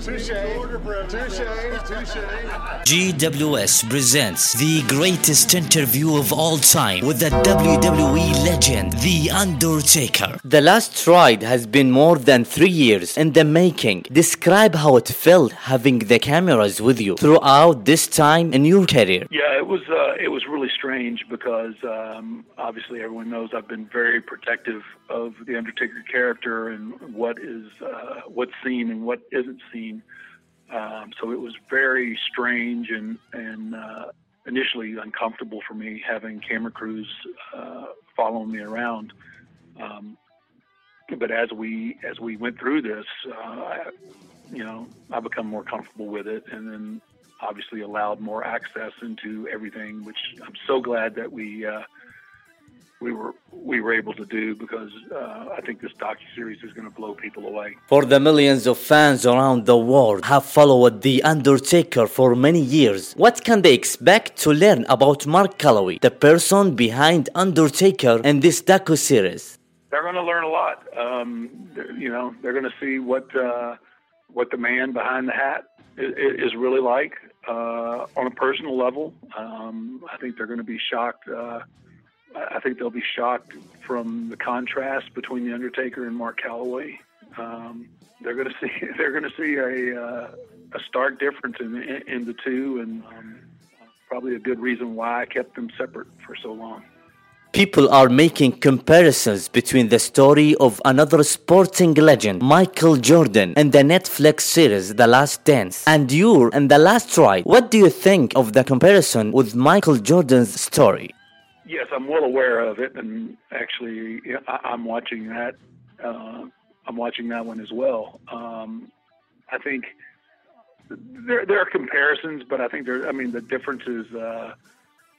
Touche. Touche. Touche. GWS presents the greatest interview of all time with the WWE legend, The Undertaker. The last ride has been more than three years in the making. Describe how it felt having the cameras with you throughout this time in your career. Yeah, it was uh, it was really strange because um, obviously everyone knows I've been very protective of the Undertaker character and what is uh, what's seen and what isn't seen. Um, so it was very strange and and uh, initially uncomfortable for me having camera crews uh, following me around. Um, but as we as we went through this, uh, I, you know, I become more comfortable with it, and then obviously allowed more access into everything, which I'm so glad that we uh, we were we were able to do because uh, I think this docu series is going to blow people away. For the millions of fans around the world have followed The Undertaker for many years, what can they expect to learn about Mark Calaway, the person behind Undertaker in this docu series? They're going to learn a lot. Um, you know, they're going to see what uh, what the man behind the hat is, is really like uh, on a personal level. Um, I think they're going to be shocked. I think they'll be shocked from the contrast between the Undertaker and Mark Calaway. Um, they're going to see they're going to see a uh, a stark difference in, in, in the two, and um, probably a good reason why I kept them separate for so long. People are making comparisons between the story of another sporting legend, Michael Jordan, and the Netflix series The Last Dance, and you in The Last Ride. What do you think of the comparison with Michael Jordan's story? Yes, I'm well aware of it, and actually, I, am watching that. Uh, I'm watching that one as well. Um, I think there there are comparisons, but I think there. I mean, the difference is uh,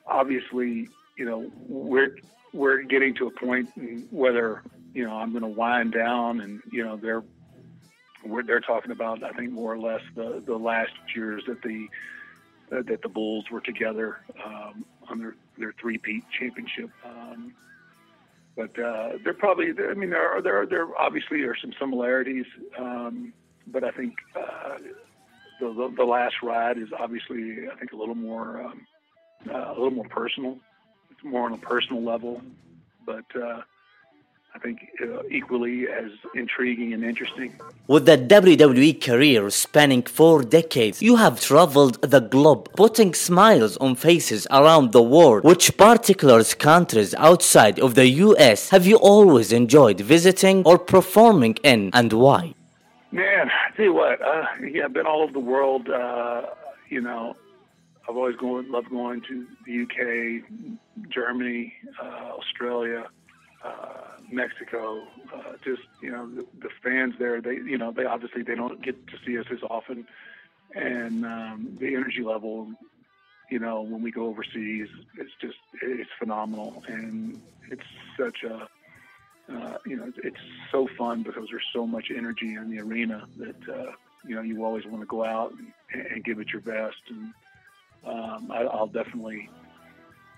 obviously you know we're we're getting to a point whether you know I'm going to wind down and you know they're they're talking about I think more or less the the last years that the uh, that the Bulls were together um, on their their three peat championship. Um, but uh, they're probably I mean there are there are, there obviously are some similarities, um, but I think uh, the, the, the last ride is obviously I think a little more um, uh, a little more personal It's more on a personal level, but uh, I think uh, equally as intriguing and interesting. With the WWE career spanning four decades, you have traveled the globe, putting smiles on faces around the world. Which particular countries outside of the US have you always enjoyed visiting or performing in, and why? Man, I tell you what, uh, yeah, I've been all over the world. Uh, you know, I've always going, loved going to the UK, Germany, uh, Australia, uh, Mexico. Uh, just you know, the, the, fans there. They you know they obviously they don't get to see us as often, and um, the energy level. You know, when we go overseas, it's just it's phenomenal, and it's such a uh, you know it's so fun because there's so much energy in the arena that uh, you know you always want to go out and, and give it your best and um, I, I, will definitely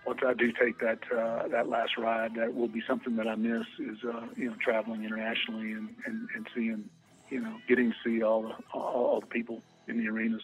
once I do take that uh, that last ride, that will be something that I miss is uh, you know traveling internationally and, and, and seeing you know getting to see all the all, all the people in the arenas.